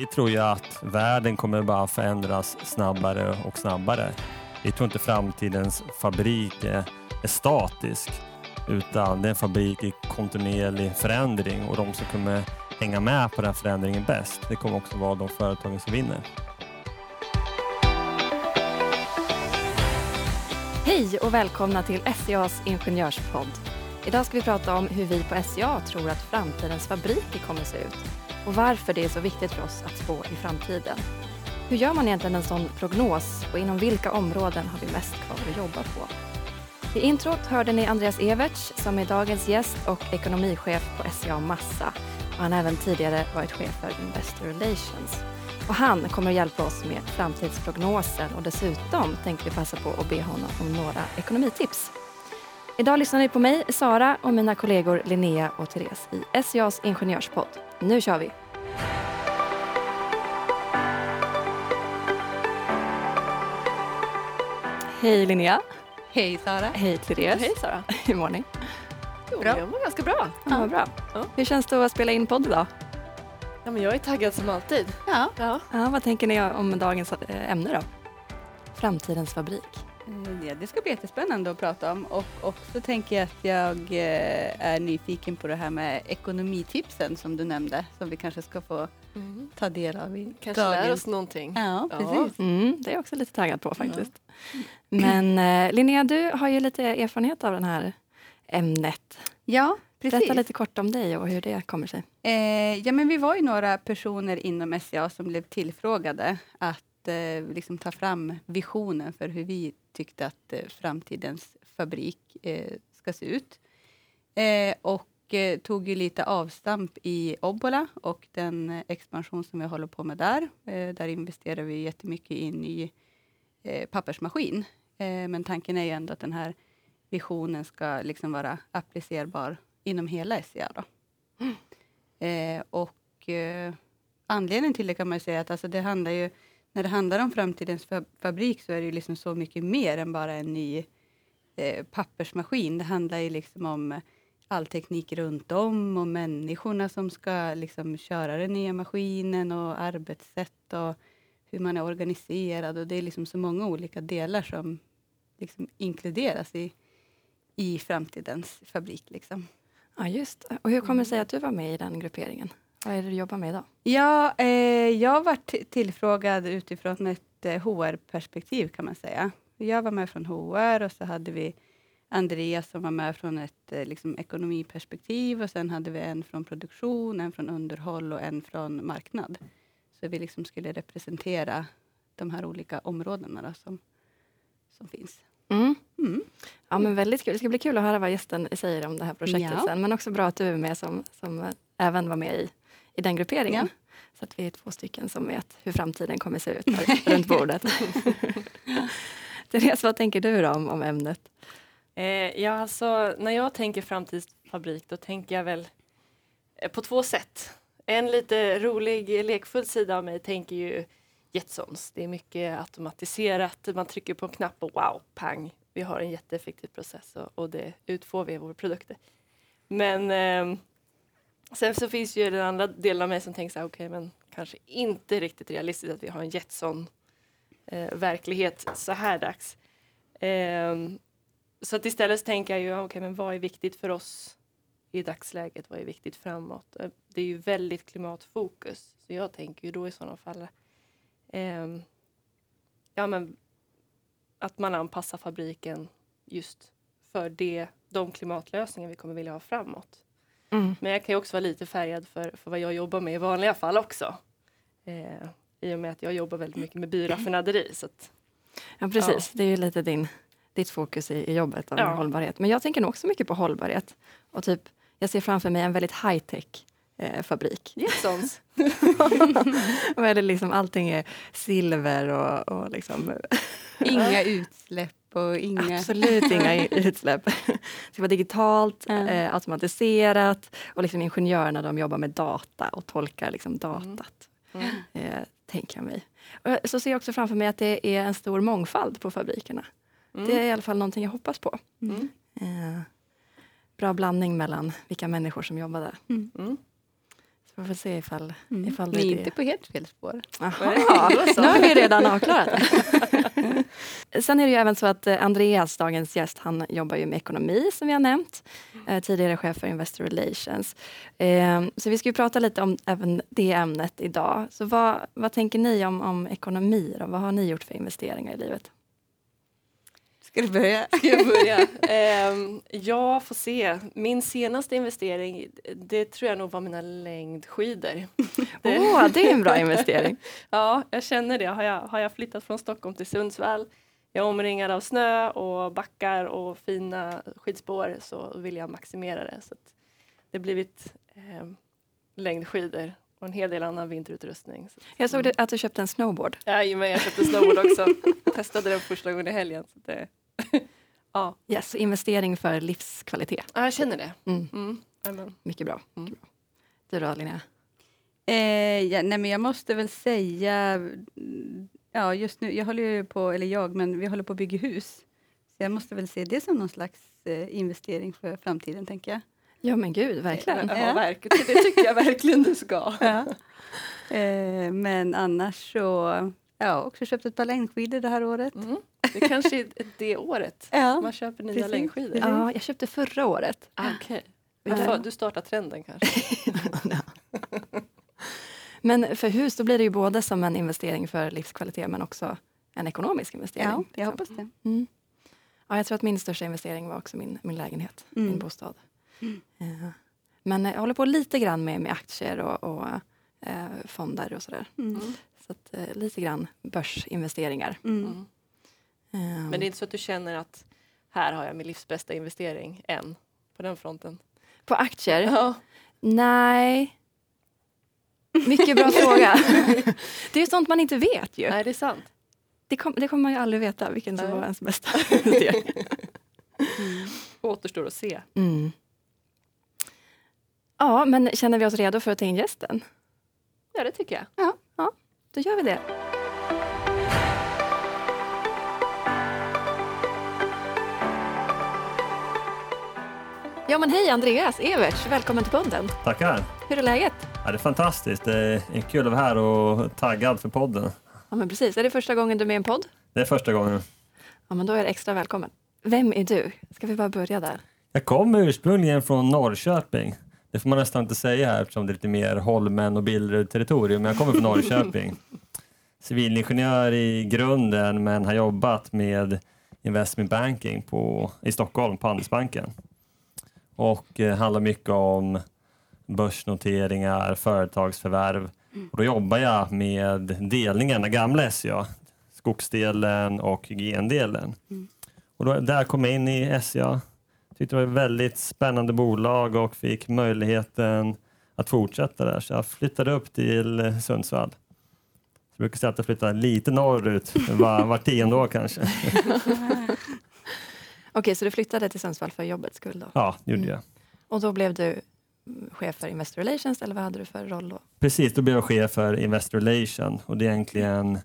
Vi tror ju att världen kommer bara förändras snabbare och snabbare. Vi tror inte framtidens fabrik är, är statisk utan det är en fabrik i kontinuerlig förändring och de som kommer hänga med på den förändringen bäst, det kommer också vara de företagen som vinner. Hej och välkomna till SCAs ingenjörspodd. Idag ska vi prata om hur vi på SCA tror att framtidens fabriker kommer att se ut och varför det är så viktigt för oss att spå i framtiden. Hur gör man egentligen en sån prognos och inom vilka områden har vi mest kvar att jobba på? I introt hörde ni Andreas Everts som är dagens gäst och ekonomichef på SCA Massa. Och han har även tidigare varit chef för Investor Relations. Och han kommer att hjälpa oss med framtidsprognosen och dessutom tänkte vi passa på att be honom om några ekonomitips. Idag lyssnar ni på mig, Sara, och mina kollegor Linnea och Therese i SCAs ingenjörspodd. Nu kör vi! Hej Linnea! Hej Sara! Hej Therese! Hej Sara! Hur mår ni? Bra. Jag mår ganska bra. Ja, vad bra. Ja. Hur känns det att spela in podd idag? Ja, men jag är taggad som alltid. Ja. ja. Ja, vad tänker ni om dagens ämne då? Framtidens fabrik. Eh, Ja, det ska bli jättespännande att prata om och också tänker jag att jag eh, är nyfiken på det här med ekonomitipsen som du nämnde som vi kanske ska få ta del av i Kanske dagens... lär oss någonting. Ja, Ja. precis. Mm, det är jag också lite taggad på faktiskt. Men eh, Linnea, du har ju lite erfarenhet av det här ämnet. Ja, precis. Berätta lite kort om dig och hur det kommer sig. Eh, ja, men vi var ju några personer inom SCA som blev tillfrågade att eh, liksom ta fram visionen för hur vi tyckte att eh, framtidens fabrik eh, ska se ut. Eh, och tog ju lite avstamp i Obbola och den expansion som vi håller på med där. Där investerar vi jättemycket i en ny pappersmaskin. Men tanken är ju ändå att den här visionen ska liksom vara applicerbar inom hela SCA. Då. Eh, och anledningen till det kan man säga att alltså det handlar ju, när det handlar om framtidens fa- fabrik så är det liksom så mycket mer än bara en ny eh, pappersmaskin. Det handlar ju liksom om all teknik runt om och människorna som ska liksom köra den nya maskinen och arbetssätt och hur man är organiserad och det är liksom så många olika delar som liksom inkluderas i, i framtidens fabrik. Liksom. Ja, just det. Och hur kommer det sig att du var med i den grupperingen? Vad är det du jobbar med idag? Ja, eh, jag var t- tillfrågad utifrån ett eh, HR-perspektiv kan man säga. Jag var med från HR och så hade vi Andreas som var med från ett eh, liksom, ekonomiperspektiv och sen hade vi en från produktion, en från underhåll och en från marknad. Så vi liksom skulle representera de här olika områdena då, som, som finns. Mm. Mm. Ja, men väldigt kul. Det ska bli kul att höra vad gästen säger om det här projektet Ja. sen. Men också bra att du är med som, som även var med i, i den grupperingen. Så att vi är två stycken som vet hur framtiden kommer se ut här runt bordet. Therese, vad tänker du då om, om ämnet? Eh, ja, alltså när jag tänker framtidsfabrik då tänker jag väl eh, på två sätt. En lite rolig, lekfull sida av mig tänker ju Jetsons. Det är mycket automatiserat. Man trycker på en knapp och wow, pang. Vi har en jätteeffektiv process och, och det utfår vi i våra produkter. Men ehm, sen så finns ju den andra delen av mig som tänker så här, okej, men kanske inte riktigt realistiskt att vi har en Jetson eh, verklighet så här dags. Eh, så att istället så tänker jag ju, okej okej, men vad är viktigt för oss i dagsläget? Vad är viktigt framåt? Eh, det är ju väldigt klimatfokus. Så jag tänker ju då i sådana fall eh, ja, men att man anpassar fabriken just för det, de klimatlösningar vi kommer vilja ha framåt. Mm. Men jag kan ju också vara lite färgad för, för vad jag jobbar med i vanliga fall också. Eh, I och med att jag jobbar väldigt mycket med byraffinaderi. Så att, Ja, precis. Det är ju lite din, ditt fokus i, i jobbet, av Ja. hållbarhet. Men jag tänker nog också mycket på hållbarhet. Och typ, jag ser framför mig en väldigt high-tech eh, fabrik. Jetsons. Liksom, allting är silver och, och liksom, Inga utsläpp och inga... absolut inga utsläpp. Det ska vara digitalt, eh, automatiserat och liksom ingenjörerna de jobbar med data och tolkar liksom datat. Mm. Eh, tänker jag mig. Och så ser jag också framför mig att det är en stor mångfald på fabrikerna. Mm. Det är i alla fall någonting jag hoppas på. Mm. Eh, bra blandning mellan vilka människor som jobbar där. Vi får se ifall, Mm. ifall Ni det är är inte på helt fel spår. Jaha, nu har vi redan avklarat det. Sen är det ju även så att eh, Andreas, dagens gäst, han jobbar ju med ekonomi som vi har nämnt. Eh, tidigare chef för Investor Relations. Eh, så vi ska ju prata lite om även det ämnet idag. Så vad, vad tänker ni om, om ekonomi? Då? Vad har ni gjort för investeringar i livet? Ska du börja? Ska jag börja? Ehm, jag får se. Min senaste investering, det tror jag nog var mina längdskidor. Åh, oh, det är en bra investering. Ja, jag känner det. Har jag, har jag flyttat från Stockholm till Sundsvall, jag är omringad av snö och backar och fina skidspår så vill jag maximera det. Så det har blivit eh, längdskidor och en hel del annan vinterutrustning. Så, Jag såg att du köpte en snowboard. Jajamän, jag köpte snowboard också. Testade den första gången i helgen. Så det, ja. Yes, investering för livskvalitet. ja, jag känner det. Mm, Mm. Mycket bra. Mm. Du då, Linnea? Eh, ja, nej, men jag måste väl säga... Ja, just nu, jag håller ju på, eller jag, men vi håller på att bygga hus. Så jag måste väl se det som någon slags eh, investering för framtiden, tänker jag. Ja men gud, verkligen. Ja, Ja. verkligen. Det tycker jag verkligen du ska. Ja. Eh, men annars så... Ja, jag har också köpt ett par längdskidor det här året. Mm. Det kanske är det året Ja, man köper nya precis. längdskidor. Ja, jag köpte förra året. Ah, Okej. Ja. Du startar trenden kanske. Men för hus då blir det ju både som en investering för livskvalitet men också en ekonomisk investering. ja liksom. jag hoppas det. Mm. Ja, jag tror att min största investering var också min, min lägenhet, Mm. min bostad. Eh, Men jag håller på lite grann med, med aktier och, och eh, fonder och sådär. Mm. Så att, eh, lite grann börsinvesteringar. Mm. Mm. Eh, Men det är inte så att du känner att här har jag min livs bästa investering än på den fronten? På aktier? Ja. Nej. Mycket bra fråga. det är ju sånt man inte vet ju. Nej, det är sant. Det, kom, det kommer man ju aldrig veta vilken som var ens bästa investering. Återstår att se. Mm. Ja, men känner vi oss redo för att ta in gästen? Ja, det tycker jag. Då gör vi det. Ja men hej Andreas Everts, välkommen till podden. Tackar! Hur är läget? Ja, det är fantastiskt. Det är kul att vara här och taggad för podden. Ja men precis, är det första gången du är med i en podd? Det är första gången. Ja men då är det extra välkommen. Vem är du? Ska vi bara börja där? Jag kommer ursprungligen från Norrköping. Det får man nästan inte säga här eftersom det är lite mer Holmen och Billerud-territorium, men jag kommer från Norrköping. Civilingenjör i grunden, men har jobbat med investment banking på, i Stockholm på Handelsbanken. Och eh, handlar mycket om börsnoteringar, företagsförvärv. Och då jobbar jag med delningen, den gamla SCA, skogsdelen och hygiendelen. Och då, där kom jag in i SCA tyckte det var ett väldigt spännande bolag och fick möjligheten att fortsätta där. Så jag flyttade upp till eh, Sundsvall. Jag brukar säga att jag flyttar lite norrut, var, var tionde år kanske. Okej, så du flyttade till Sundsvall för jobbets skull då? Ja, det gjorde Mm. jag. Och då blev du chef för Investor Relations eller vad hade du för roll då? Precis, då blev jag chef för Investor Relation och det är egentligen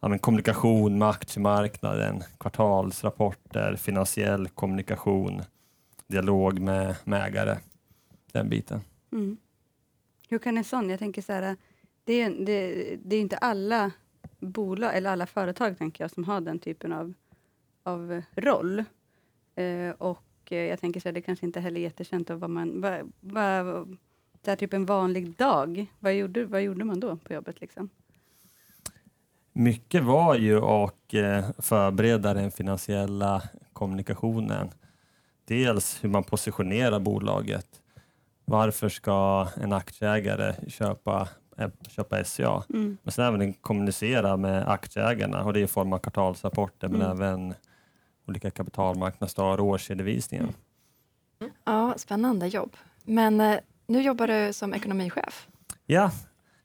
ja, men kommunikation med aktiemarknaden, kvartalsrapporter, finansiell kommunikation, dialog med, med ägare, den biten. Mm. Hur kan en sån, jag tänker så här, det är, det, det är inte alla bolag eller alla företag tänker jag som har den typen av, av roll. Eh, och eh, jag tänker så här, det kanske inte heller är jättekänt av vad man, vad, vad, det här typ en vanlig dag, vad gjorde, vad gjorde man då på jobbet liksom? Mycket var ju att eh, förbereda den finansiella kommunikationen. Dels hur man positionerar bolaget. Varför ska en aktieägare köpa, köpa SCA? Mm. Men sen även kommunicera med aktieägarna och det är i form av kvartalsrapporter men Mm. även olika kapitalmarknadsdagar och årsredovisningen. Ja, spännande jobb. Men eh, nu jobbar du som ekonomichef. Ja,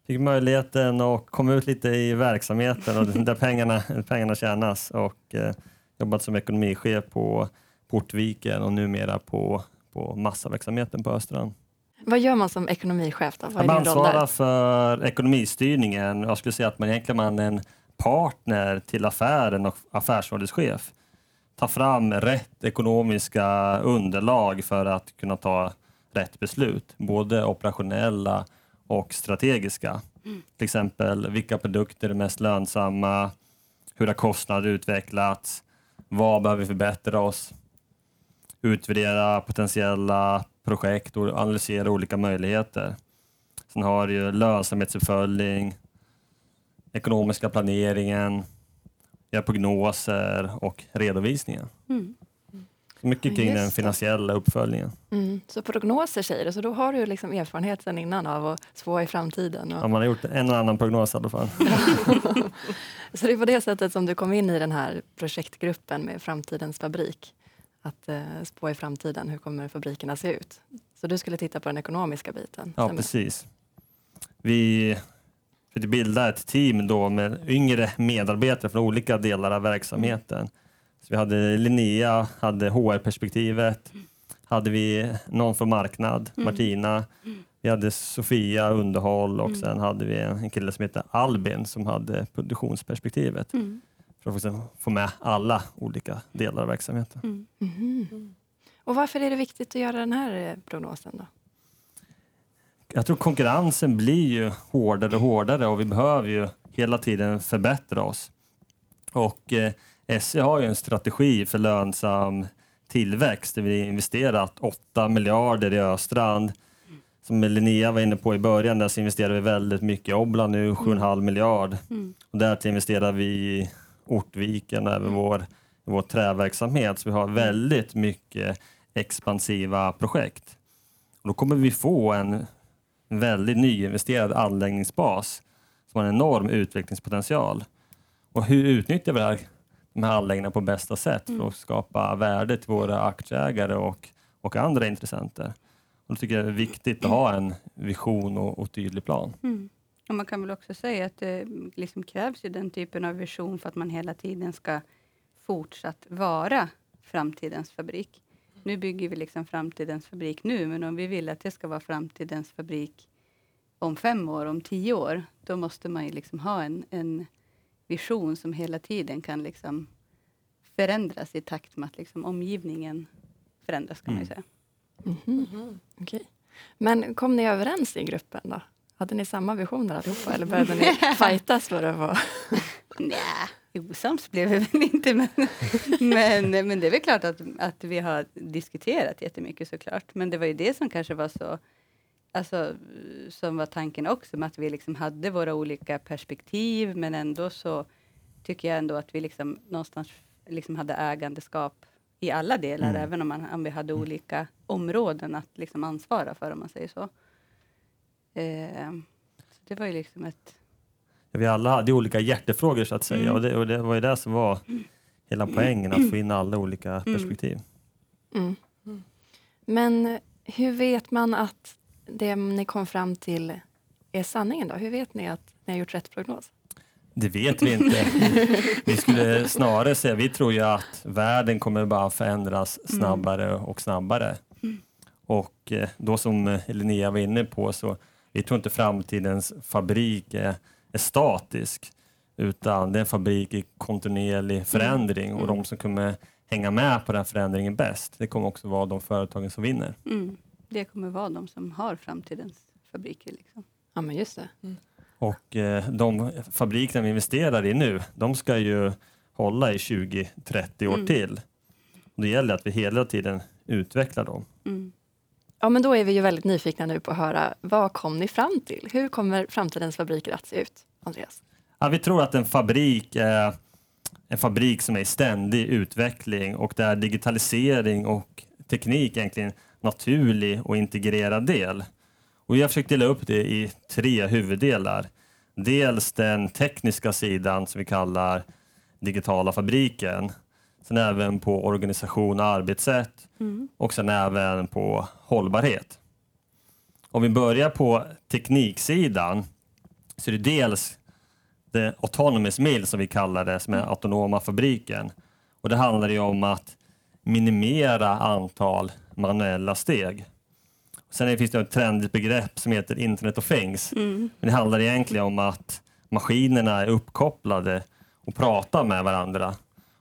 fick möjligheten att komma ut lite i verksamheten och där pengarna, pengarna tjänas och eh, jobbat som ekonomichef på Portviken och numera på, på massaverksamheten på Östrand. Vad gör man som ekonomichef då? Vad Man ansvarar för ekonomistyrningen. Jag skulle säga att man egentligen är en partner till affären och affärsrådschef. Ta fram rätt ekonomiska underlag för att kunna ta rätt beslut. Både operationella och strategiska. Till exempel vilka produkter är mest lönsamma? Hur har kostnader utvecklats? Vad behöver vi förbättra oss? Utvärdera potentiella projekt och analysera olika möjligheter. Sen har du lönsamhetsuppföljning, ekonomiska planeringen, göra prognoser och redovisningen. Mm. Mycket kring Just den det. finansiella uppföljningen. Mm. Så prognoser säger du, så då har du liksom erfarenhet sedan innan av att spå i framtiden. Och... Ja, man har gjort en och annan prognos i alla fall. Så det är på det sättet som du kom in i den här projektgruppen med Framtidens fabrik. Att eh, spå i framtiden, hur kommer fabrikerna se ut? Så du skulle titta på den ekonomiska biten? Ja, precis. Vi bilda ett team då med yngre medarbetare från olika delar av verksamheten. Så vi hade Linnea, hade HR-perspektivet, hade vi någon från marknad, Martina, vi hade Sofia, underhåll och sen hade vi en kille som heter Albin som hade produktionsperspektivet. Mm. För att få med alla olika delar av verksamheten. Och varför är det viktigt att göra den här eh, prognosen då? Jag tror konkurrensen blir ju hårdare och hårdare och vi behöver ju hela tiden förbättra oss. Och eh, SE har ju en strategi för lönsam tillväxt där vi investerat 8 miljarder i Östrand. Som Linnea var inne på i början, där så investerar vi väldigt mycket i Obla nu, 7,5 miljard. Mm. Och därtill investerar vi i Ortviken och även vår, vår träverksamhet. Så vi har väldigt mycket expansiva projekt. Och då kommer vi få en väldigt nyinvesterad anläggningsbas som har en enorm utvecklingspotential. Och hur utnyttjar vi det här, de här anläggningarna på bästa sätt för att skapa värde till våra aktieägare och, och andra intressenter? Och då tycker jag det är viktigt att ha en vision och, och tydlig plan. Mm. Och man kan väl också säga att det liksom krävs ju den typen av vision för att man hela tiden ska fortsatt vara framtidens fabrik. Nu bygger vi liksom framtidens fabrik nu, men om vi vill att det ska vara framtidens fabrik om fem år, om tio år, då måste man ju liksom ha en, en vision som hela tiden kan liksom förändras i takt med att liksom omgivningen förändras, kan man ju Mm. säga. Mhm. Okej. Men kom ni överens i gruppen då? Hade ni samma visioner allihopa eller började ni fightas för att vara... Nej, osams blev vi väl inte. Men, men, men det är väl klart att, att vi har diskuterat jättemycket såklart. Men det var ju det som kanske var så, alltså, som var tanken också, med att vi liksom hade våra olika perspektiv, men ändå så tycker jag ändå att vi liksom någonstans liksom hade ägandeskap i alla delar, Mm. även om, man, om vi hade olika områden att liksom ansvara för, om man säger så. Eh, så det var ju liksom ett Vi alla hade olika hjärtefrågor så att säga Mm. och, det, och det var ju det som var hela poängen, att få in alla olika perspektiv. Mm. Men hur vet man att det ni kom fram till är sanningen då? Hur vet ni att ni har gjort rätt prognos? Det vet vi inte. Vi skulle snarare säga, vi tror ju att världen kommer bara förändras snabbare och snabbare. Och eh, då som eh, Linnea var inne på så vi tror inte framtidens fabrik är, är statisk utan det är en fabrik i kontinuerlig förändring och de som kommer hänga med på den förändringen bäst, det kommer också vara de företagen som vinner. Mm. Det kommer vara de som har framtidens fabriker. Liksom. Ja, men just det. Och eh, de fabrikerna vi investerar i nu, de ska ju hålla i 20-30 år Mm. till. Och det gäller att vi hela tiden utvecklar dem. Mm. Ja, men då är vi ju väldigt nyfikna nu på att höra, vad kom ni fram till? Hur kommer framtidens fabriker att se ut? Andreas? Ja, vi tror att en fabrik är en fabrik som är i ständig utveckling och där digitalisering och teknik egentligen är en naturlig och integrerad del. Och vi har försökt dela upp det i tre huvuddelar. Dels den tekniska sidan som vi kallar digitala fabriken. Sen även på organisation och arbetssätt Mm. och sen även på hållbarhet. Om vi börjar på tekniksidan så är det dels det Autonomous Mill som vi kallar det, som är autonoma fabriken. Och det handlar ju om att minimera antal manuella steg. Sen finns det ett trendigt begrepp som heter Internet of Things. Mm. Men det handlar egentligen om att maskinerna är uppkopplade och pratar med varandra.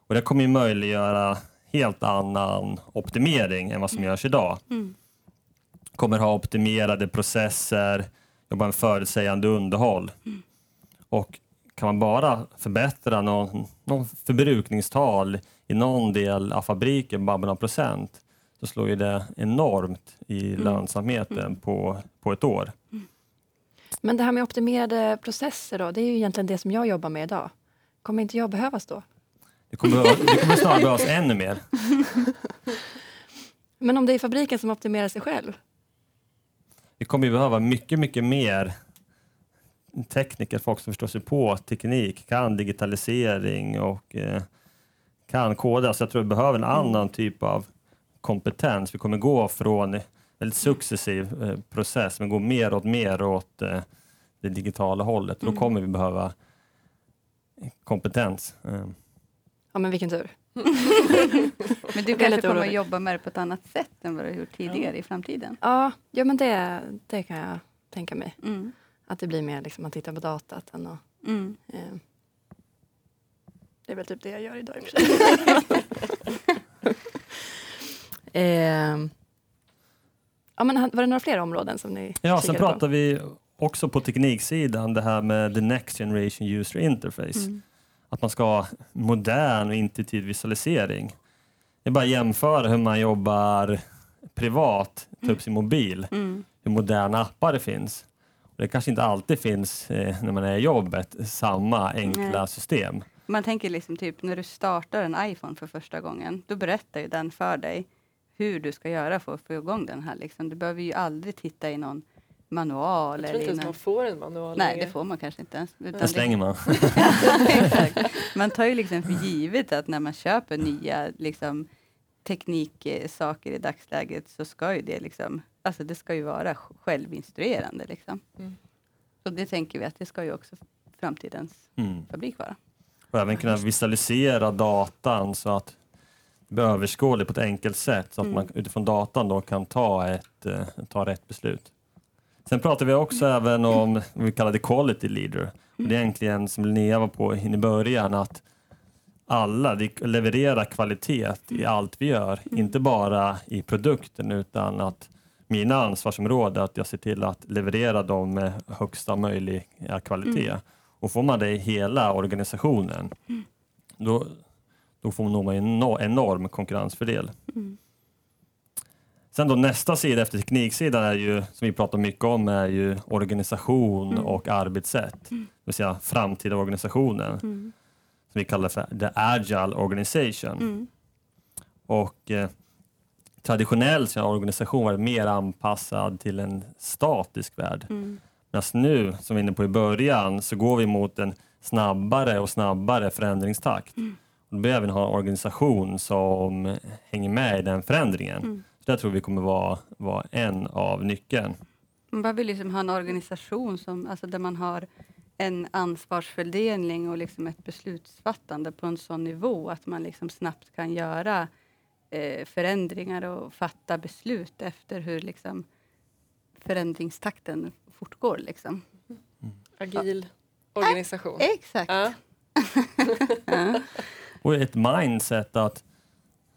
Och det kommer ju möjliggöra helt annan optimering än vad som görs idag. Mm. Kommer ha optimerade processer, jobba med förutsägande underhåll. Och kan man bara förbättra någon, någon förbrukningstal i någon del av fabriken, bara med några procent, så slår ju det enormt i lönsamheten på, på ett år. Men det här med optimerade processer då, det är ju egentligen det som jag jobbar med idag. Kommer inte jag behövas då? Det kommer, det kommer snarare behövas ännu mer. Men om det är fabriken som optimerar sig själv? Vi kommer ju behöva mycket, mycket mer tekniker, folk som förstår sig på teknik, kan digitalisering och eh, kan koda. Så jag tror vi behöver en annan typ av kompetens. Vi kommer gå från en väldigt successiv eh, process, men gå mer åt mer åt eh, det digitala hållet. Då kommer vi behöva kompetens. Ja, men vilken tur. Men du är kanske kommer att jobba med det på ett annat sätt än vad du har gjort tidigare i framtiden? Ja, ja men det, det kan jag tänka mig. Mm. Att det blir mer liksom att titta på datat än att... Mm. Eh, det är väl typ det jag gör idag i och för sig. eh, ja, men var det några fler områden som ni Ja, sen pratar vi också på tekniksidan det här med the next generation user interface. Mm. Att man ska ha modern och intuitiv visualisering. Det är bara att jämföra hur man jobbar privat, ta upp sin mobil, Mm. hur moderna appar det finns. Och det kanske inte alltid finns eh, när man är i jobbet, samma enkla Nej. system. Man tänker liksom typ när du startar en iPhone för första gången, då berättar ju den för dig hur du ska göra för att få igång den här. Liksom. Du behöver ju aldrig titta i någon manual. Jag tror inte ens man får en manual Nej, längre. det får man kanske inte ens. Utan Det det- slänger man. Exakt. Man tar ju liksom för givet att när man köper nya liksom, tekniksaker i dagsläget så ska ju det liksom, alltså det ska ju vara självinstruerande liksom. Mm. Så det tänker vi att det ska ju också framtidens Mm. fabrik vara. Och även kunna visualisera datan så att det blir överskådligt på ett enkelt sätt så att Mm. man utifrån datan då kan ta, ett, eh, ta rätt beslut. Sen pratar vi också även om vad vi kallar det quality leader. Och det är egentligen som Linnea var på i början att alla levererar kvalitet i allt vi gör, inte bara i produkten utan att mina ansvarsområde är att jag ser till att leverera dem med högsta möjliga kvalitet. Mm. Och får man det i hela organisationen, då, då får man en eno- enorm konkurrensfördel. Mm. Sen då nästa sida efter tekniksidan är ju, som vi pratar mycket om, är ju organisation Mm. och arbetssätt. Det vill säga framtida organisationen, Mm. som vi kallar för the agile organization. Mm. Och eh, traditionellt så har organisation varit mer anpassad till en statisk värld. Mm. Medan nu, som vi var inne på i början, så går vi mot en snabbare och snabbare förändringstakt. Mm. Och Då behöver vi ha en organisation som hänger med i den förändringen. Mm. Det tror vi kommer vara, vara en av nyckeln. Man behöver liksom ha en organisation som, alltså där man har en ansvarsfördelning och liksom ett beslutsfattande på en sån nivå att man liksom snabbt kan göra eh, förändringar och fatta beslut efter hur liksom förändringstakten fortgår. Liksom. Agil organisation. Exakt. Ja. Ja. Och ett mindset att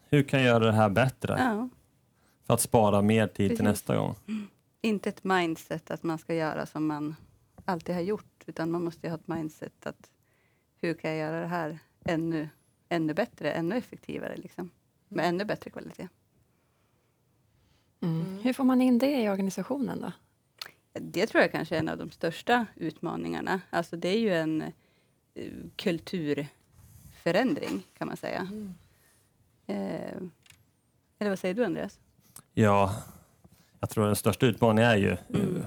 hur kan jag göra det här bättre Ja. För att spara mer tid till Precis. nästa gång. Inte ett mindset att man ska göra som man alltid har gjort, utan man måste ju ha ett mindset att hur kan jag göra det här ännu, ännu bättre, ännu effektivare, liksom, med ännu bättre kvalitet. Mm. Mm. Hur får man in det i organisationen då? Det tror jag kanske är en av de största utmaningarna. Alltså det är ju en eh, kulturförändring, kan man säga. Mm. Eh, eller vad säger du, Andreas? Ja, jag tror den största utmaningen är ju Mm.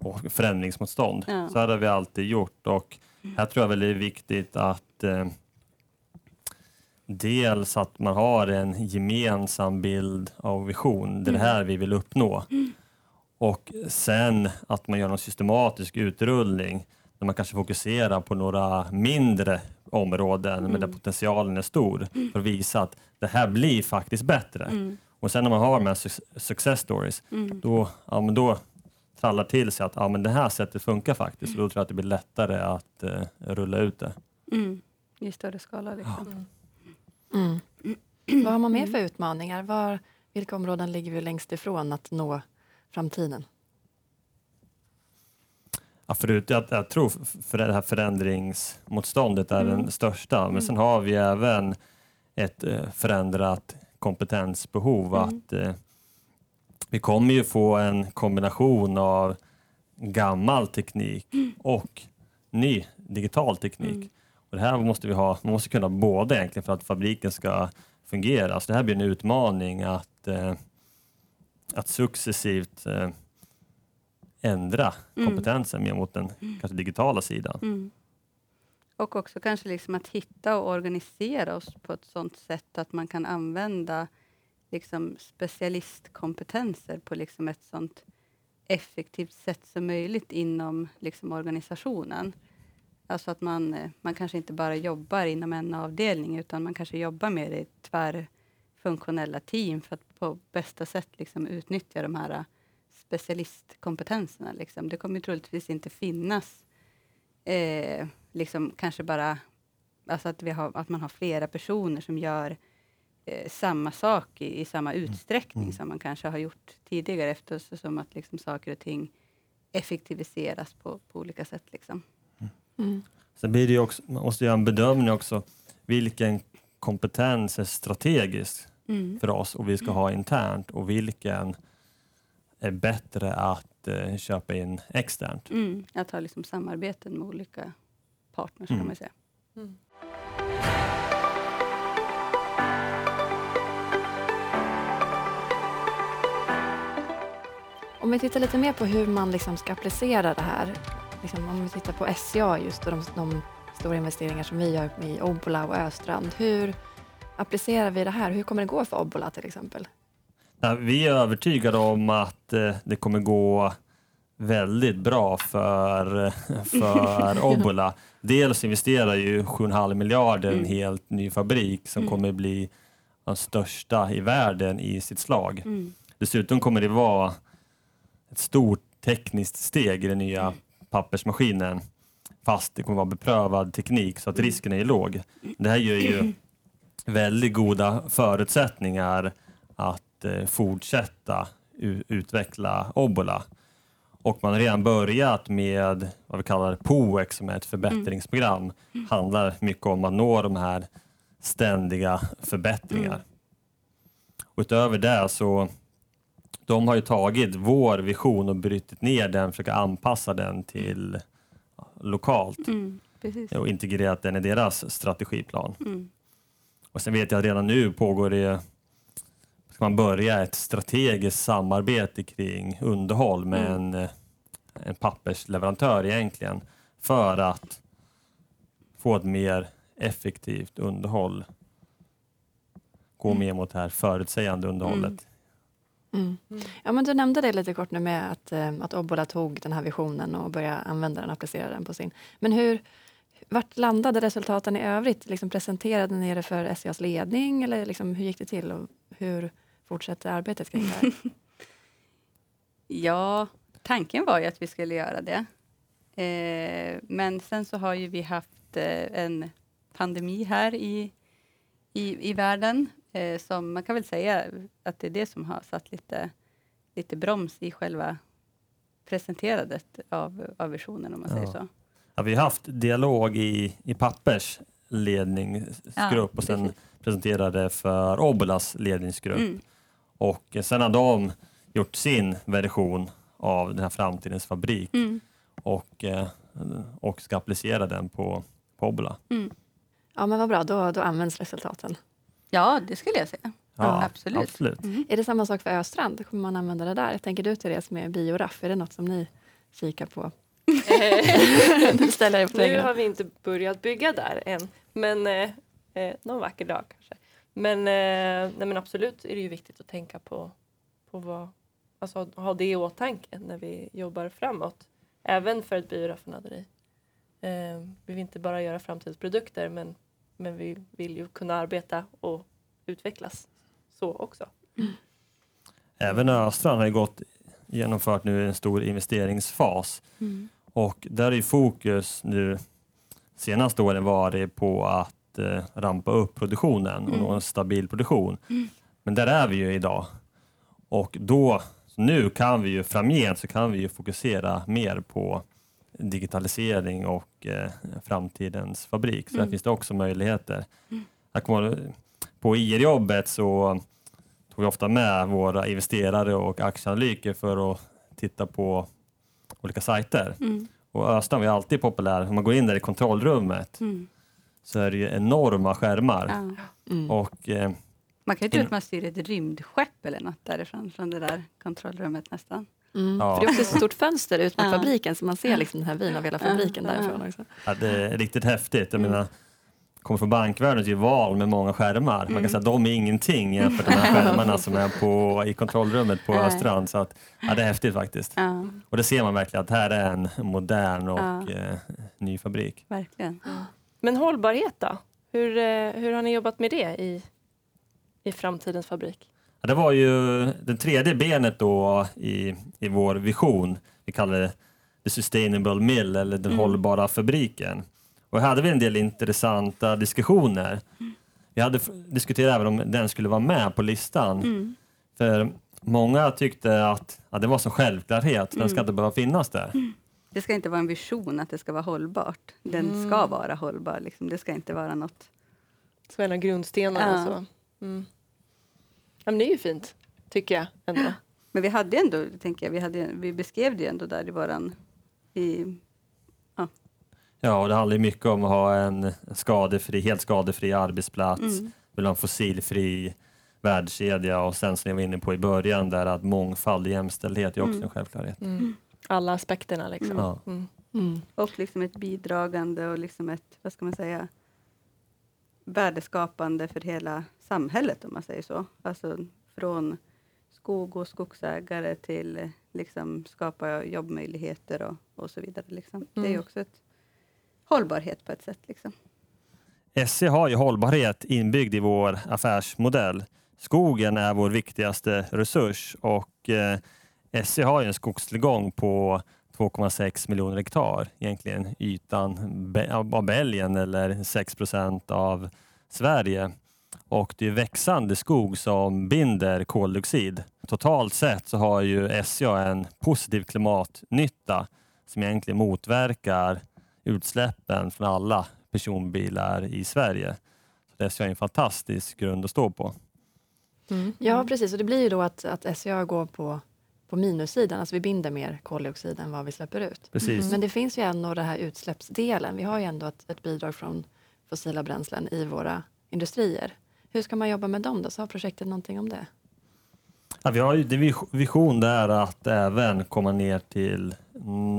och förändringsmotstånd. Ja. Så här har vi alltid gjort och här tror jag väl det är viktigt att eh, dels att man har en gemensam bild av vision. Det är det här vi vill uppnå. Och sen att man gör någon systematisk utrullning där man kanske fokuserar på några mindre områden men där potentialen är stor för att visa att det här blir faktiskt bättre. Mm. Och sen när man har de här suc- success stories, Mm. då, ja, men då trallar till sig att ja, men det här sättet funkar faktiskt. Och då tror jag att det blir lättare att eh, rulla ut det. Mm. I större skala. Liksom. Mm. Vad har man med för utmaningar? Var, vilka områden ligger vi längst ifrån att nå framtiden? Ja, förut, jag, jag tror för det här förändringsmotståndet är Mm. den största, men Mm. sen har vi även ett eh, förändrat kompetensbehov. Mm. Att, eh, vi kommer ju få en kombination av gammal teknik och ny digital teknik. Mm. Och det här måste vi ha, man måste kunna båda egentligen för att fabriken ska fungera. Så det här blir en utmaning att, eh, att successivt eh, ändra Mm. kompetensen mer mot den kanske digitala sidan. Mm. Och också kanske liksom att hitta och organisera oss på ett sådant sätt att man kan använda liksom specialistkompetenser på liksom ett sådant effektivt sätt som möjligt inom liksom organisationen. Alltså att man, eh, man kanske inte bara jobbar inom en avdelning utan man kanske jobbar mer i tvärfunktionella team för att på bästa sätt liksom utnyttja de här specialistkompetenserna. Liksom. Det kommer troligtvis inte finnas eh, liksom kanske bara alltså att, vi har, att man har flera personer som gör eh, samma sak i, i samma utsträckning Mm. som man kanske har gjort tidigare eftersom att liksom saker och ting effektiviseras på, på olika sätt. Liksom. Mm. Sen blir det ju också, man måste göra en bedömning också. Vilken kompetens är strategisk Mm. för oss och vi ska ha internt och vilken är bättre att eh, köpa in externt. Mm. Att ha liksom samarbeten med olika partners kan Mm. man säga. Mm. Om vi tittar lite mer på hur man liksom ska applicera det här. Liksom om vi tittar på SCA just och de, de stora investeringar som vi gör i Obbola och Östrand. Hur applicerar vi det här? Hur kommer det gå för Obbola till exempel? Vi är övertygade om att eh, det kommer gå väldigt bra för, för Obbola. Dels investerar ju 7,5 miljarder i en Mm. helt ny fabrik som Mm. kommer bli den största i världen i sitt slag. Mm. Dessutom kommer det vara ett stort tekniskt steg i den nya pappersmaskinen fast det kommer vara beprövad teknik så att Mm. risken är låg. Det här ger ju väldigt goda förutsättningar att eh, fortsätta utveckla Obbola. Och man har redan börjat med vad vi kallar POEX som är ett förbättringsprogram. handlar mycket om att nå de här ständiga förbättringar. Mm. Utöver det så de har ju tagit vår vision och brutit ner den, försöka anpassa den till lokalt Mm. Och integrerat den i deras strategiplan. Mm. Och sen vet jag att redan nu pågår det ska man börja ett strategiskt samarbete kring underhåll med Mm. en, eh, en pappersleverantör egentligen för att få ett mer effektivt underhåll. Gå Mm. mer mot det här förutsägande underhållet. Mm. Mm. Ja, men du nämnde det lite kort nu med att, eh, att Obbola tog den här visionen och började använda den och applicera den på sin. Men hur, vart landade resultaten i övrigt? Liksom presenterade ni det för SCAs ledning eller liksom, hur gick det till och hur fortsätter arbetet kring det här? Ja, tanken var ju att vi skulle göra det. Eh, men sen så har ju vi haft eh, en pandemi här i, i, i världen. Eh, som man kan väl säga att det är det som har satt lite, lite broms i själva presenterandet av, av visionen om man säger Ja. så. Ja, vi har haft dialog i, i Pappers ledningsgrupp Ja, och sen precis. presenterade för Obbolas ledningsgrupp. Mm, Och sen har de gjort sin version av den här framtidens fabrik mm, och, eh, och ska applicera den på, Obbola. mm. Ja, men vad bra, då, då används resultaten. Ja, det skulle jag säga. Ja, absolut. absolut. Mm. Är det samma sak för Östrand? Kommer man använda det där? Jag tänker du Therese med bioraff, är det något som ni kikar på? Nu på nu har vi inte börjat bygga där än, men eh, eh, någon vacker dag kanske. Men, eh, nej, men absolut är det ju viktigt att tänka på, på vad, alltså ha det i åtanke när vi jobbar framåt. Även för ett bioraffinaderi. Eh, vi vill inte bara göra framtidsprodukter men, men vi vill ju kunna arbeta och utvecklas så också. Även Östrand har ju gått, genomfört nu en stor investeringsfas Mm. och där är fokus nu senaste åren varit på att eh, rampa upp produktionen och Mm. nå en stabil produktion. Men där är vi ju idag. Och då, nu kan vi ju framgent så kan vi ju fokusera mer på digitalisering och eh, framtidens fabrik. Så Mm. där finns det också möjligheter. Ihåg, på IR-jobbet så tog vi ofta med våra investerare och aktieanalytiker för att titta på olika sajter. Mm. Och Östrand var alltid populär. Man går in där i kontrollrummet Mm. Så är det ju enorma skärmar. Ja. Mm. Och eh, Man kan ju tro att man styr ett rymdskepp eller något därifrån, från det där kontrollrummet nästan. Mm. Ja. För det är också ett stort fönster ut mot Ja. fabriken så man ser liksom den här vyn av hela fabriken därifrån också. ja, det är riktigt häftigt. Jag Mm. menar, kommer från bankvärlden så är val med många skärmar. Man Mm. kan säga att de är ingenting jämfört med de här skärmarna som är på, i kontrollrummet på. Östrand. Så att, ja, det är häftigt faktiskt. Ja, Och det ser man verkligen att här är en modern och Ja. eh, ny fabrik. verkligen. Men hållbarhet då? Hur, eh, hur har ni jobbat med det i, i framtidens fabrik? Ja, det var ju det tredje benet då i, i vår vision. Vi kallar det The Sustainable Mill eller den Mm. hållbara fabriken. Och här hade vi en del intressanta diskussioner. Vi hade diskuterat även om den skulle vara med på listan. Mm. För många tyckte att ja, det var så självklarhet, den ska Mm. inte behöva finnas där. Det ska inte vara en vision att det ska vara hållbart. Den ska vara hållbar. Liksom. Det ska inte vara något... Så en av grundstenarna. Ja. Så. Mm. Ja, men det är ju fint, tycker jag ändå. Men vi hade ändå, tänker jag, vi, hade, vi beskrev det ju ändå där i våran... I, Ja, och det handlar ju mycket om att ha en skadefri, helt skadefri arbetsplats, mm, vill ha en fossilfri värdekedja och sen som jag var inne på i början där att mångfald och jämställdhet är också Mm. en självklarhet. Mm. Alla aspekterna liksom. Ja. Mm. Mm. och liksom ett bidragande och liksom ett, vad ska man säga, värdeskapande för hela samhället om man säger så. Alltså från skog och skogsägare till liksom skapa jobbmöjligheter och, och så vidare. Liksom. Det är Mm. också ett hållbarhet på ett sätt. Liksom. SE har ju hållbarhet inbyggd i vår affärsmodell. Skogen är vår viktigaste resurs och eh, SE har ju en skogstillgång på 2,6 miljoner hektar, egentligen ytan av Belgien eller 6 procent av Sverige. Och det är växande skog som binder koldioxid. Totalt sett så har ju SCA en positiv klimatnytta som egentligen motverkar utsläppen från alla personbilar i Sverige. Så det är en fantastisk grund att stå på. Mm. Ja, precis. Och det blir ju då att, att SCA går på, på minussidan. Alltså vi binder mer koldioxid än vad vi släpper ut. Precis. Men det finns ju ändå den här utsläppsdelen. Vi har ju ändå ett, ett bidrag från fossila bränslen i våra industrier. Hur ska man jobba med dem då? Så har projektet någonting om det? Ja, vi har ju vision där att även komma ner till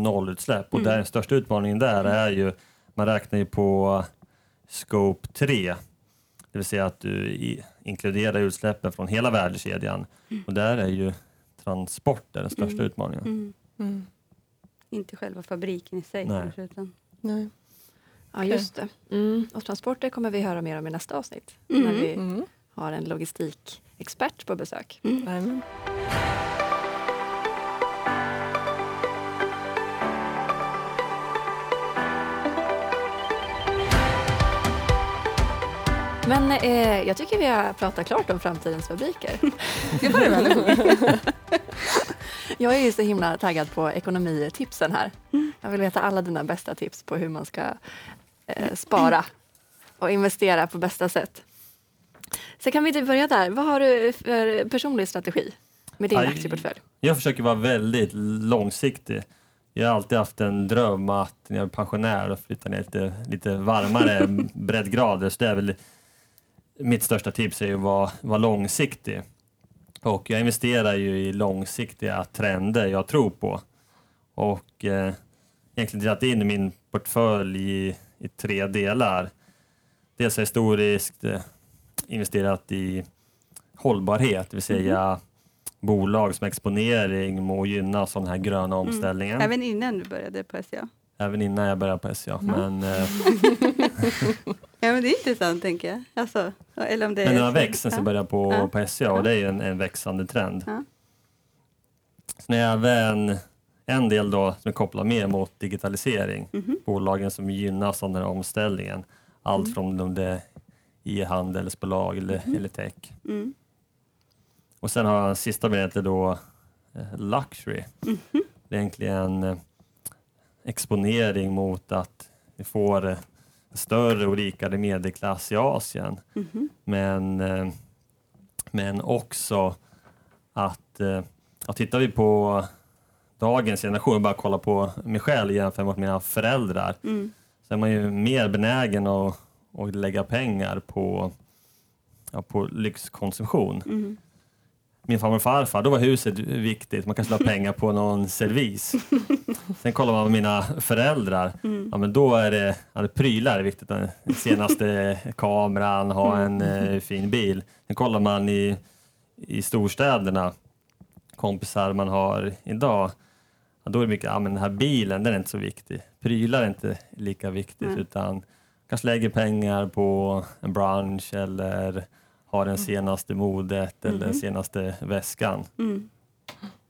nollutsläpp och Mm. där den största utmaningen där är ju, man räknar ju på scope 3, det vill säga att du inkluderar utsläppen från hela värdekedjan och där är ju transporter den största Mm. utmaningen. Mm. Mm. Inte själva fabriken i sig Nej. kanske, utan Nej. Ja, just det. Mm. Och transporter kommer vi höra mer om i nästa avsnitt. Mm. När vi Mm. har en logistikexpert på besök. Men eh, jag tycker vi har pratat klart om framtidens fabriker. det var det väl? Jag är ju så himla taggad på ekonomitipsen här. Jag vill veta alla dina bästa tips på hur man ska eh, spara och investera på bästa sätt. Så kan vi inte börja där. Vad har du för personlig strategi med din Aj. aktieportfölj? Jag försöker vara väldigt långsiktig. Jag har alltid haft en dröm att när jag är pensionär och flytta ner lite, lite varmare breddgrader. Så det är väl mitt största tips är ju att vara, vara långsiktig. Och jag investerar ju i långsiktiga trender jag tror på. Och eh, egentligen delat in min portfölj i, i tre delar. Dels har jag historiskt eh, investerat i hållbarhet, det vill säga bolag som exponering må gynna av den här gröna omställningen. Även innan du började på SCA. Även innan jag började på SCA. Men, eh, Ja, men det är intressant, tänker jag. Alltså, eller om det men den har växt sen ja. jag började på, Ja. på SCA och det är ju en, en växande trend. Ja. Sen är även en del då som är kopplad mer mot digitalisering. Mhm. Bolagen som gynnas av den här omställningen. Allt Mm. från om det är e-handelsbolag eller, eller tech. Mm. Och sen har jag en sista benet då eh, Luxury. Mhm. Det är egentligen eh, exponering mot att vi får eh, större och rikare medelklass i Asien. Mhm. Men, eh, men också att eh, ja, tittar vi på dagens generation, bara kolla på mig själv jämfört med mina föräldrar, Mm. så är man ju mer benägen att, att lägga pengar på, ja, på lyxkonsumtion. Mm. Min farmor och farfar, då var huset viktigt. Man kanske la pengar på någon servis. Sen kollar man på mina föräldrar. Mm. Ja, men då är det, ja, det prylar är viktigt. Den senaste kameran, ha en eh, fin bil. Sen kollar man i, i storstäderna, kompisar man har idag. Ja, då är det mycket, ja men den här bilen, den är inte så viktig. Prylar är inte lika viktigt Nej. utan kanske lägger pengar på en brunch eller har den senaste modet eller den Mhm. senaste väskan. Mm.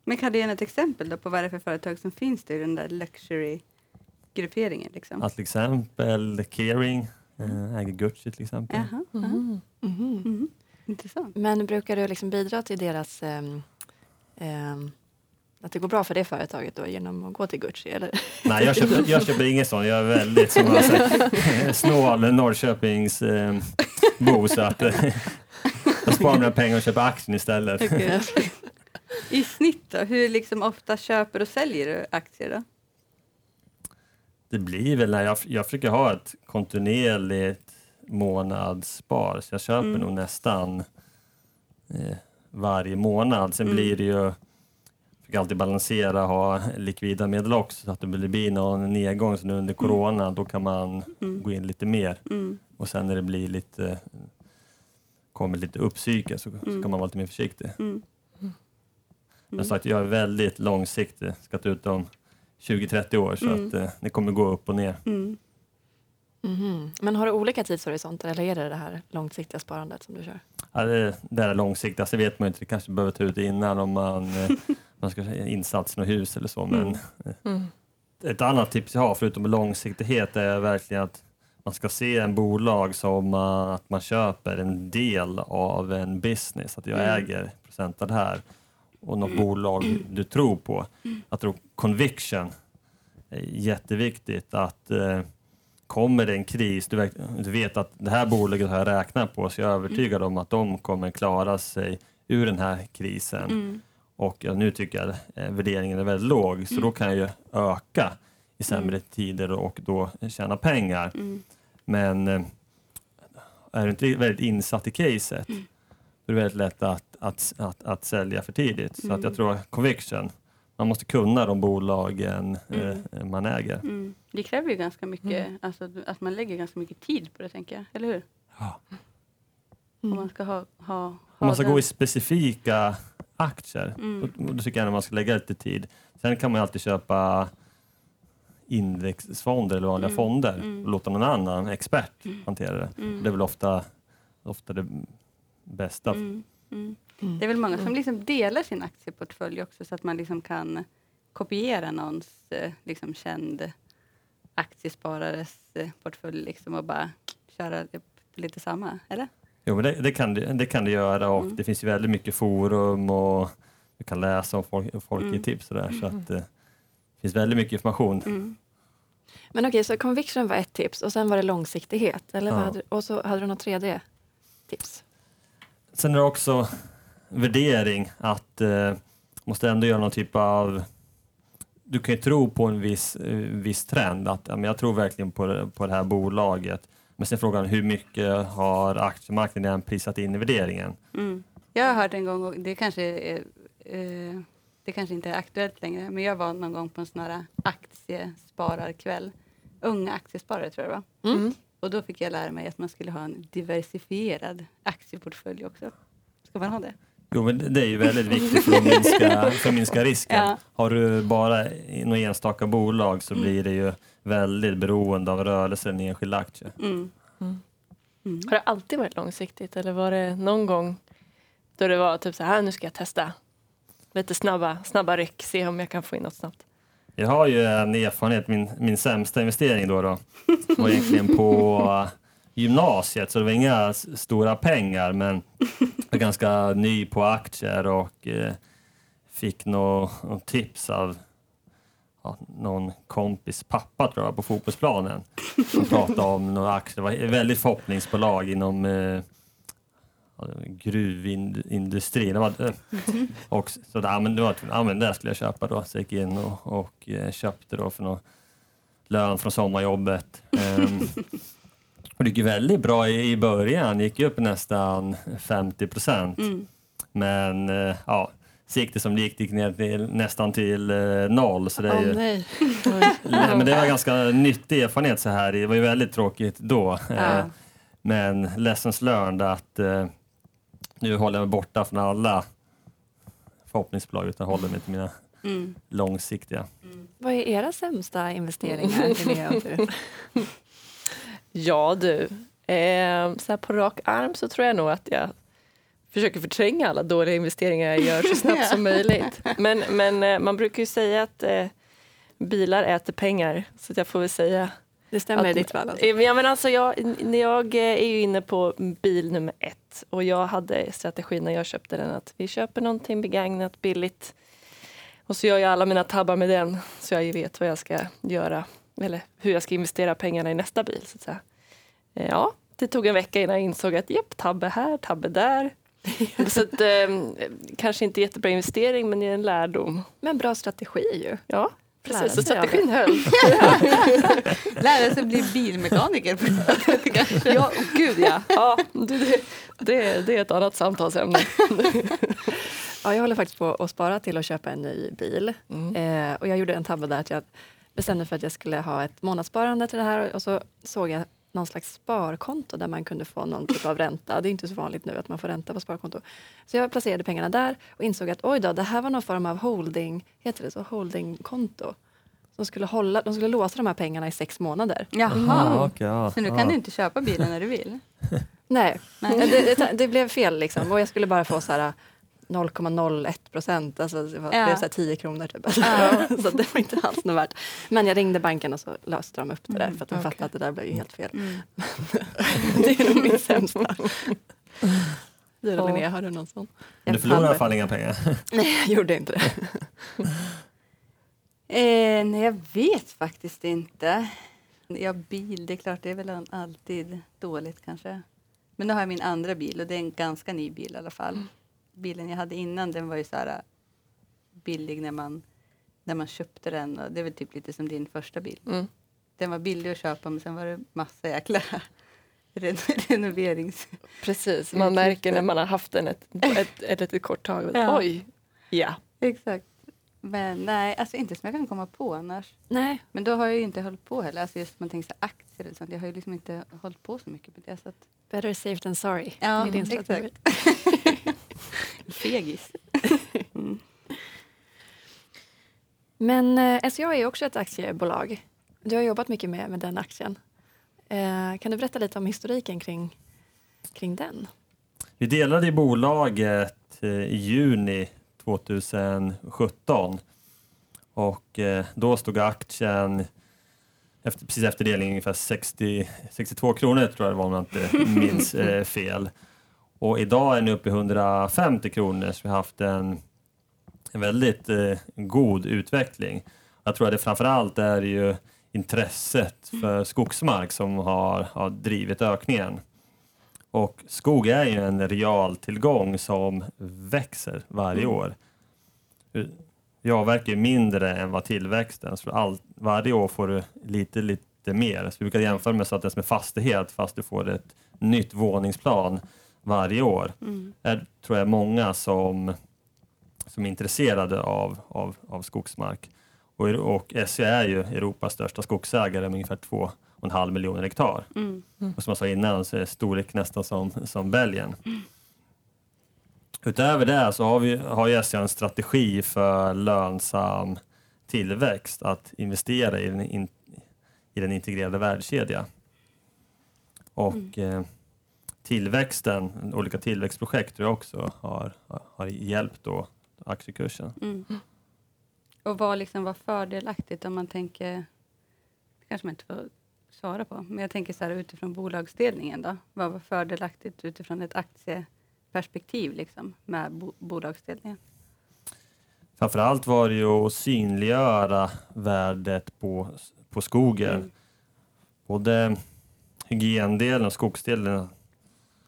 Men kan du ge ett exempel då på vad det är för företag som finns i den där luxury-grupperingen? Liksom? Att till exempel Kering eh, äger Gucci till exempel. Jaha, jaha. Mhm. Mhm. Mhm. Intressant. Men brukar du liksom bidra till deras... ehm, ehm, att det går bra för det företaget då genom att gå till Gucci? Eller? Nej, jag köper, jag köper ingen sån. Jag är väldigt som man säger, snål Norrköpings eh, bo så att sparar mina pengar och köper aktien istället. Okej. I snitt då, hur liksom ofta köper och säljer du aktier då? Det blir väl när jag, jag försöker ha ett kontinuerligt månadsspar så jag köper Mm. nog nästan eh, varje månad. Sen Mm. blir det ju försöker alltid balansera ha likvida medel också så att det blir någon nedgång så nu under corona då kan man Mm. gå in lite mer Mm. och sen när det blir lite kommer lite uppsyke så Mm. ska man vara lite mer försiktig. Mm. Men sagt, jag är väldigt långsiktig, ska ta ut dem 20-30 år så Mm. att eh, det kommer gå upp och ner. Mm. Mhm. Men har du olika tidshorisonter eller är det det här långsiktiga sparandet som du kör? Ja, det, det är långsiktigt, alltså, det vet man ju inte, det kanske behöver ta ut innan om man, eh, man ska ha insats i något hus eller så. Men Mm. Mm. ett annat tips jag har förutom långsiktighet är verkligen att man ska se en bolag som man, att man köper en del av en business, att jag Mm. äger procent av det här och något bolag du tror på. Jag tror conviction är jätteviktigt att eh, kommer det en kris, du, vet att det här bolaget har jag räknat på så jag är övertygad om att de kommer klara sig ur den här krisen. Mm. Och ja, nu tycker jag eh, värderingen är väldigt låg så då kan jag ju öka i sämre tider och då tjäna pengar. Mm. Men eh, är du inte väldigt insatt i caset Mm. då är det väldigt lätt att, att, att, att sälja för tidigt. Så att Mm. jag tror conviction, man måste kunna de bolagen Mm. eh, man äger. Mm. Det kräver ju ganska mycket, alltså, att man lägger ganska mycket tid på det tänker jag, eller hur? Ja. Om man ska ha, ha, ha Om man ska den- gå i specifika aktier, Mm. då, då tycker jag att man ska lägga lite tid. Sen kan man alltid köpa indexfonder eller vanliga Mm. fonder Mm. och låta någon annan expert hantera det. Mm. Det är väl ofta, ofta det bästa. Mm. Mm. Mm. Det är väl många som liksom delar sin aktieportfölj också så att man liksom kan kopiera någons eh, liksom känd aktiesparares eh, portfölj liksom och bara köra det lite samma, eller? Jo, men det, det, kan det, det kan det göra och Mm. det finns ju väldigt mycket forum och du kan läsa om folk, folk Mm. tips och där, så att eh, finns väldigt mycket information. Mm. Men okej, så conviction var ett tips och sen var det långsiktighet. Eller vad Ja. hade, och så hade du något tredje tips? Sen är det också värdering att eh, måste ändå göra någon typ av du kan ju tro på en viss, eh, viss trend, att ja, men jag tror verkligen på det, på det här bolaget. Men sen frågan hur mycket har aktiemarknaden prisat in i värderingen? Mm. Jag har hört en gång, och det kanske, är, eh, det kanske inte är aktuellt längre, men jag var någon gång på en sån här aktiespararkväll. Unga aktiesparare tror jag det var. Mm. Och då fick jag lära mig att man skulle ha en diversifierad aktieportfölj också. Ska man ha det? Jo, men det- är ju väldigt viktigt för att minska, för att minska risken. Ja. Har du bara i några enstaka bolag så blir det ju väldigt beroende av rörelsen i en enskild aktie. Mm. Mm. Mm. Har det alltid varit långsiktigt eller var det någon gång då det var typ så här, nu ska jag testa lite snabba, snabba ryck, se om jag kan få in något snabbt. Jag har ju en erfarenhet, min, min sämsta investering då, då var egentligen på gymnasiet, så det var inga stora pengar, men jag var ganska ny på aktier och eh, fick något tips av, ja, någon kompis pappa tror jag på fotbollsplanen. Som pratade om några aktier. Det var ett väldigt förhoppningsbolag inom eh, det eh, och så där, men det, var, ja, men det skulle jag köpa då. Så jag gick in och, och eh, köpte då för någon lön från sommarjobbet. Um, och det gick väldigt bra i, i början, gick upp nästan 50 procent. Mm. Men eh, ja, så gick det som det gick, det gick ner till, nästan till eh, noll. Så det, är oh, nej. men det var ganska nyttig erfarenhet så här. Det var ju väldigt tråkigt då. Ja. Men lessons learned att eh, nu håller jag mig borta från alla förhoppningsbolag utan håller mig till mina mm. långsiktiga. Mm. Vad är era sämsta investeringar? ja du, eh, så här på rak arm så tror jag nog att jag försöker förtränga alla dåliga investeringar jag gör så snabbt som möjligt. Men, men eh, man brukar ju säga att eh, bilar äter pengar, så jag får väl säga det stämmer att, i ditt fall? Alltså. Ja, men alltså jag, jag är ju inne på bil nummer ett och jag hade strategi när jag köpte den att vi köper någonting begagnat billigt och så gör jag alla mina tabbar med den så jag vet vad jag ska göra eller hur jag ska investera pengarna i nästa bil. Så att säga. Eh, ja, det tog en vecka innan jag insåg att japp, tabbe här, tabbe där. så att, eh, kanske inte jättebra investering men det är en lärdom. Men bra strategi ju. Ja, precis. Så strategin höll. Lära sig bli bilmekaniker. ja, gud ja. ja det, det, det är ett annat samtalsämne. ja, jag håller faktiskt på att spara till att köpa en ny bil. Mm. Eh, och jag gjorde en tabbe där att jag bestämde för att jag skulle ha ett månadssparande till det här och så såg jag någon slags sparkonto där man kunde få någon typ av ränta. Det är inte så vanligt nu att man får ränta på sparkonto. Så jag placerade pengarna där och insåg att oj då, det här var någon form av holding, heter det så, holdingkonto. De skulle, hålla, de skulle låsa de här pengarna i sex månader. Jaha, mm. okay, ja. så nu kan ja. du inte köpa bilen när du vill? Nej, Nej. Det, det, det, blev fel liksom. Och jag skulle bara få så här 0,01 procent, alltså det, var, ja. det så 10 kronor typ. Ja. så det var inte alls något värt. Men jag ringde banken och så löste de upp det där mm, för att de okay. fattade att det där blev ju helt fel. Mm. det är nog min sämsta. Du då Linnea, har du någon sån? Men du förlorade i alla fall inga pengar? Nej, jag gjorde inte det. eh, nej, jag vet faktiskt inte. Ja, bil, det är klart, det är väl alltid dåligt kanske. Men nu har jag min andra bil och det är en ganska ny bil i alla fall. Bilen jag hade innan den var ju så här äh, billig när man, när man köpte den. Och det är väl typ lite som din första bil. Mm. Den var billig att köpa men sen var det massa jäkla ren renoverings... Precis, man märker när man har haft den ett, ett, ett litet kort tag. Ja. Oj! Ja. Exakt. Men nej, alltså inte som jag kan komma på annars. Nej. Men då har jag ju inte hållit på heller. Alltså just man tänker så aktier eller sånt. Jag har ju liksom inte hållit på så mycket med det. Så att... Better safe than sorry. Ja, exakt. Fegis. Mm. Men eh, SCA är också ett aktiebolag. Du har jobbat mycket med, med den aktien. Eh, kan du berätta lite om historiken kring, kring den? Vi delade i bolaget eh, i juni 2017 och eh, då stod aktien efter, precis efter delningen ungefär 60, 62 kronor tror jag det var om jag inte minns eh, fel. Och idag är den uppe i 150 kronor så vi har haft en, en väldigt eh, god utveckling. Jag tror att det framförallt är ju intresset för skogsmark som har, har drivit ökningen. Och skog är ju en realtillgång som växer varje mm. år. Vi avverkar mindre än vad tillväxten, så all, varje år får du lite, lite mer. Så vi brukar jämföra med så att det är som en fastighet fast du får ett nytt våningsplan varje år. Mm. Det tror jag många som, som är intresserade av, av, av skogsmark. Och, och SCA är ju Europas största skogsägare med ungefär 2,5 miljoner hektar. Mm. Mm. Och som jag sa innan så är storlek nästan som, som Belgien. Mm. Utöver det så har, vi, har ju SCA en strategi för lönsam tillväxt, att investera i den, in, i den integrerade värdekedjan. Och mm. Tillväxten, olika tillväxtprojekt tror jag också har, har hjälpt då aktiekursen. Mm. Och vad liksom var fördelaktigt om man tänker, det kanske man inte får svara på, men jag tänker så här utifrån bolagsdelningen då. Vad var fördelaktigt utifrån ett aktieperspektiv liksom, med bo bolagsdelningen? Framförallt var det ju att synliggöra värdet på, på skogen. Mm. Både hygiendelen och skogsdelen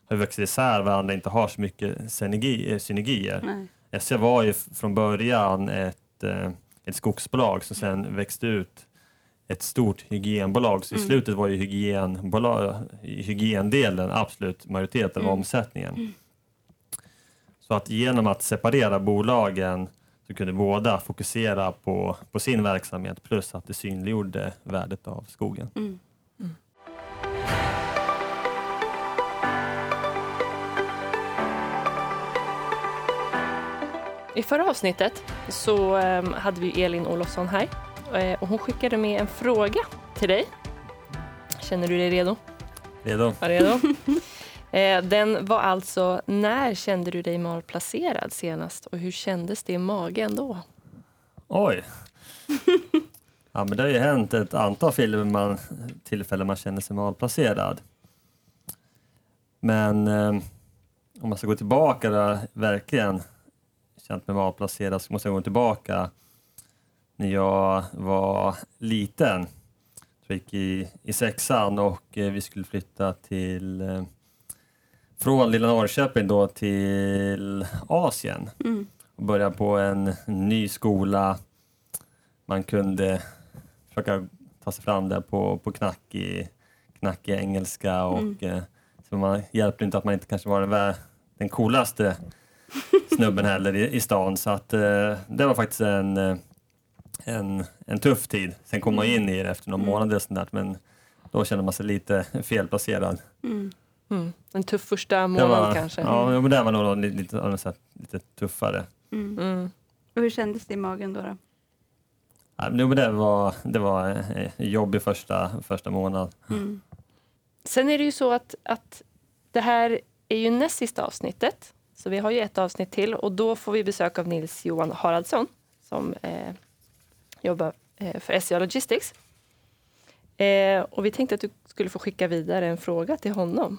har vuxit isär varandra, inte har så mycket synergi, eh, synergier. Nej. SCA var ju från början ett, eh, ett skogsbolag som sen växte ut ett stort hygienbolag. Så i Mm. slutet var ju hygienbolag, hygiendelen absolut majoriteten av Mm. omsättningen. Så att genom att separera bolagen så kunde båda fokusera på, på sin verksamhet plus att det synliggjorde värdet av skogen. Mm. I förra avsnittet så ehm, hade vi Elin Olofsson här eh, och hon skickade med en fråga till dig. Känner du dig redo? Redo? Var redo? Eh, Den var alltså, när kände du dig malplacerad senast och hur kändes det i magen då? Oj! Ja, men det har ju hänt ett antal filmer man, tillfällen man känner sig malplacerad. Men eh, om man ska gå tillbaka då, verkligen känt mig malplacerad så måste jag gå tillbaka när jag var liten. Jag gick i, i sexan och eh, vi skulle flytta till eh, från lilla Norrköping då till Asien Mm. och börja på en ny skola. Man kunde försöka ta sig fram där på, på knackig, knackig engelska och Mm. eh, så man hjälpte inte att man inte kanske var den, den coolaste snubben heller i, i stan. Så att eh, det var faktiskt en, eh, en, en tuff tid. Sen kom man in i det efter några Mm. månader och sånt där, men då kände man sig lite felplacerad. Mm. Mm. En tuff första månad var, kanske? Ja, men det var nog lite, lite, lite, tuffare. Mm. Mm. Och hur kändes det i magen då? då? Ja, men det var, det var eh, jobbig första, första månad. Mm. Sen är det ju så att, att det här är ju näst sista avsnittet. Så vi har ju ett avsnitt till och då får vi besök av Nils Johan Haraldsson som eh, jobbar eh, för SCA Logistics. Eh, och vi tänkte att du skulle få skicka vidare en fråga till honom.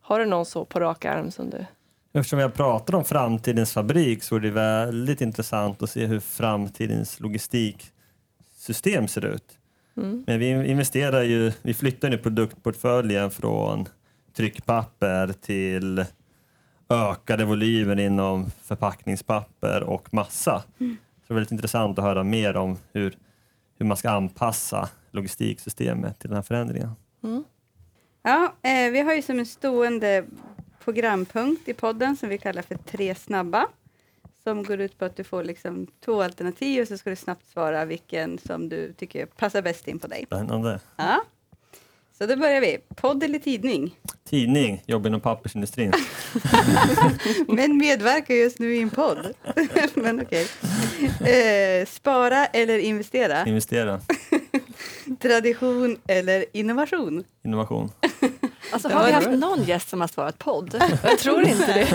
Har du någon så på rak arm som du... Eftersom jag pratar om framtidens fabrik så är det väldigt intressant att se hur framtidens logistiksystem ser ut. Mm. Men vi investerar ju, vi flyttar nu produktportföljen från tryckpapper till ökade volymer inom förpackningspapper och massa. Så det är väldigt intressant att höra mer om hur, hur man ska anpassa logistiksystemet till den här förändringen. Mm. Ja, eh, vi har ju som en stående programpunkt i podden som vi kallar för Tre snabba. Som går ut på att du får liksom två alternativ och så ska du snabbt svara vilken som du tycker passar bäst in på dig. Spännande. Ja. Så då börjar vi. Podd eller tidning? Tidning, jobb inom pappersindustrin. Men medverkar just nu i en podd. Men okej. Eh, spara eller investera? Investera, Tradition eller innovation? innovation. Alltså, Det har vi haft någon gäst som har svarat podd? Jag tror inte det.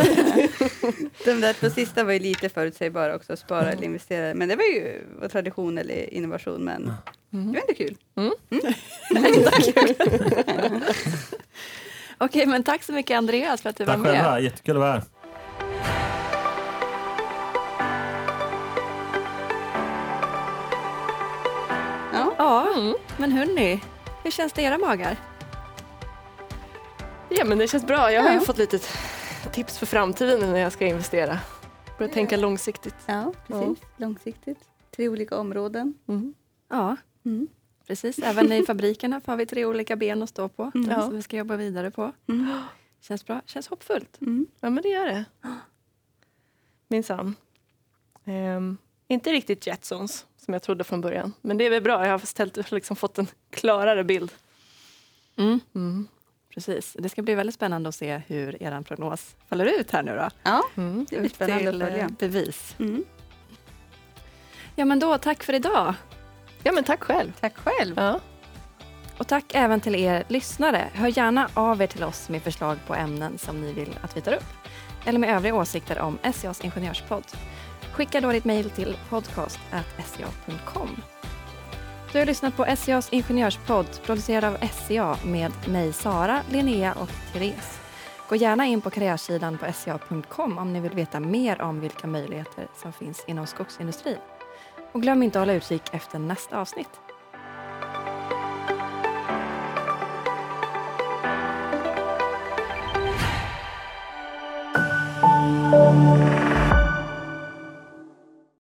De där två sista var ju lite förutsägbara också, spara eller investera. Men det var ju tradition eller innovation, men det Mm. var ändå kul. Okej, men tack så mycket Andreas för att du Tack var med. själva, jättekul att vara här. Ja. Ja, Mm. men hörni, hur känns det i era magar? Ja, men det känns bra. Jag har ju Ja. fått lite tips för framtiden när jag ska investera. Börja tänka långsiktigt. ja, precis. Långsiktigt. Tre olika områden. Mm. Ja, Mm. precis. Även i fabrikerna har vi tre olika ben att stå på Mm. som vi ska jobba vidare på. Mm. Känns bra, känns hoppfullt. Mm. Ja, men det gör det. Minsann. Ehm, inte riktigt Jetsons som jag trodde från början. Men det är väl bra. Jag har ställt, liksom fått en klarare bild. Mm. Precis. Det ska bli väldigt spännande att se hur er prognos faller ut här nu då. Ja. Mm. Det blir spännande att följa. bevis. Mm. Ja, men då tack för idag. Ja, men tack själv. Tack själv. Ja. Och tack även till er lyssnare. Hör gärna av er till oss med förslag på ämnen som ni vill att vi tar upp. Eller med övriga åsikter om SCAs ingenjörspodd. Skicka då ditt mejl till podcast.sca.com. Du har lyssnat på SCAs Ingenjörspodd producerad av SCA med mig Sara, Linnea och Therese. Gå gärna in på karriärsidan på sca.com om ni vill veta mer om vilka möjligheter som finns inom skogsindustrin. Och glöm inte att hålla utkik efter nästa avsnitt.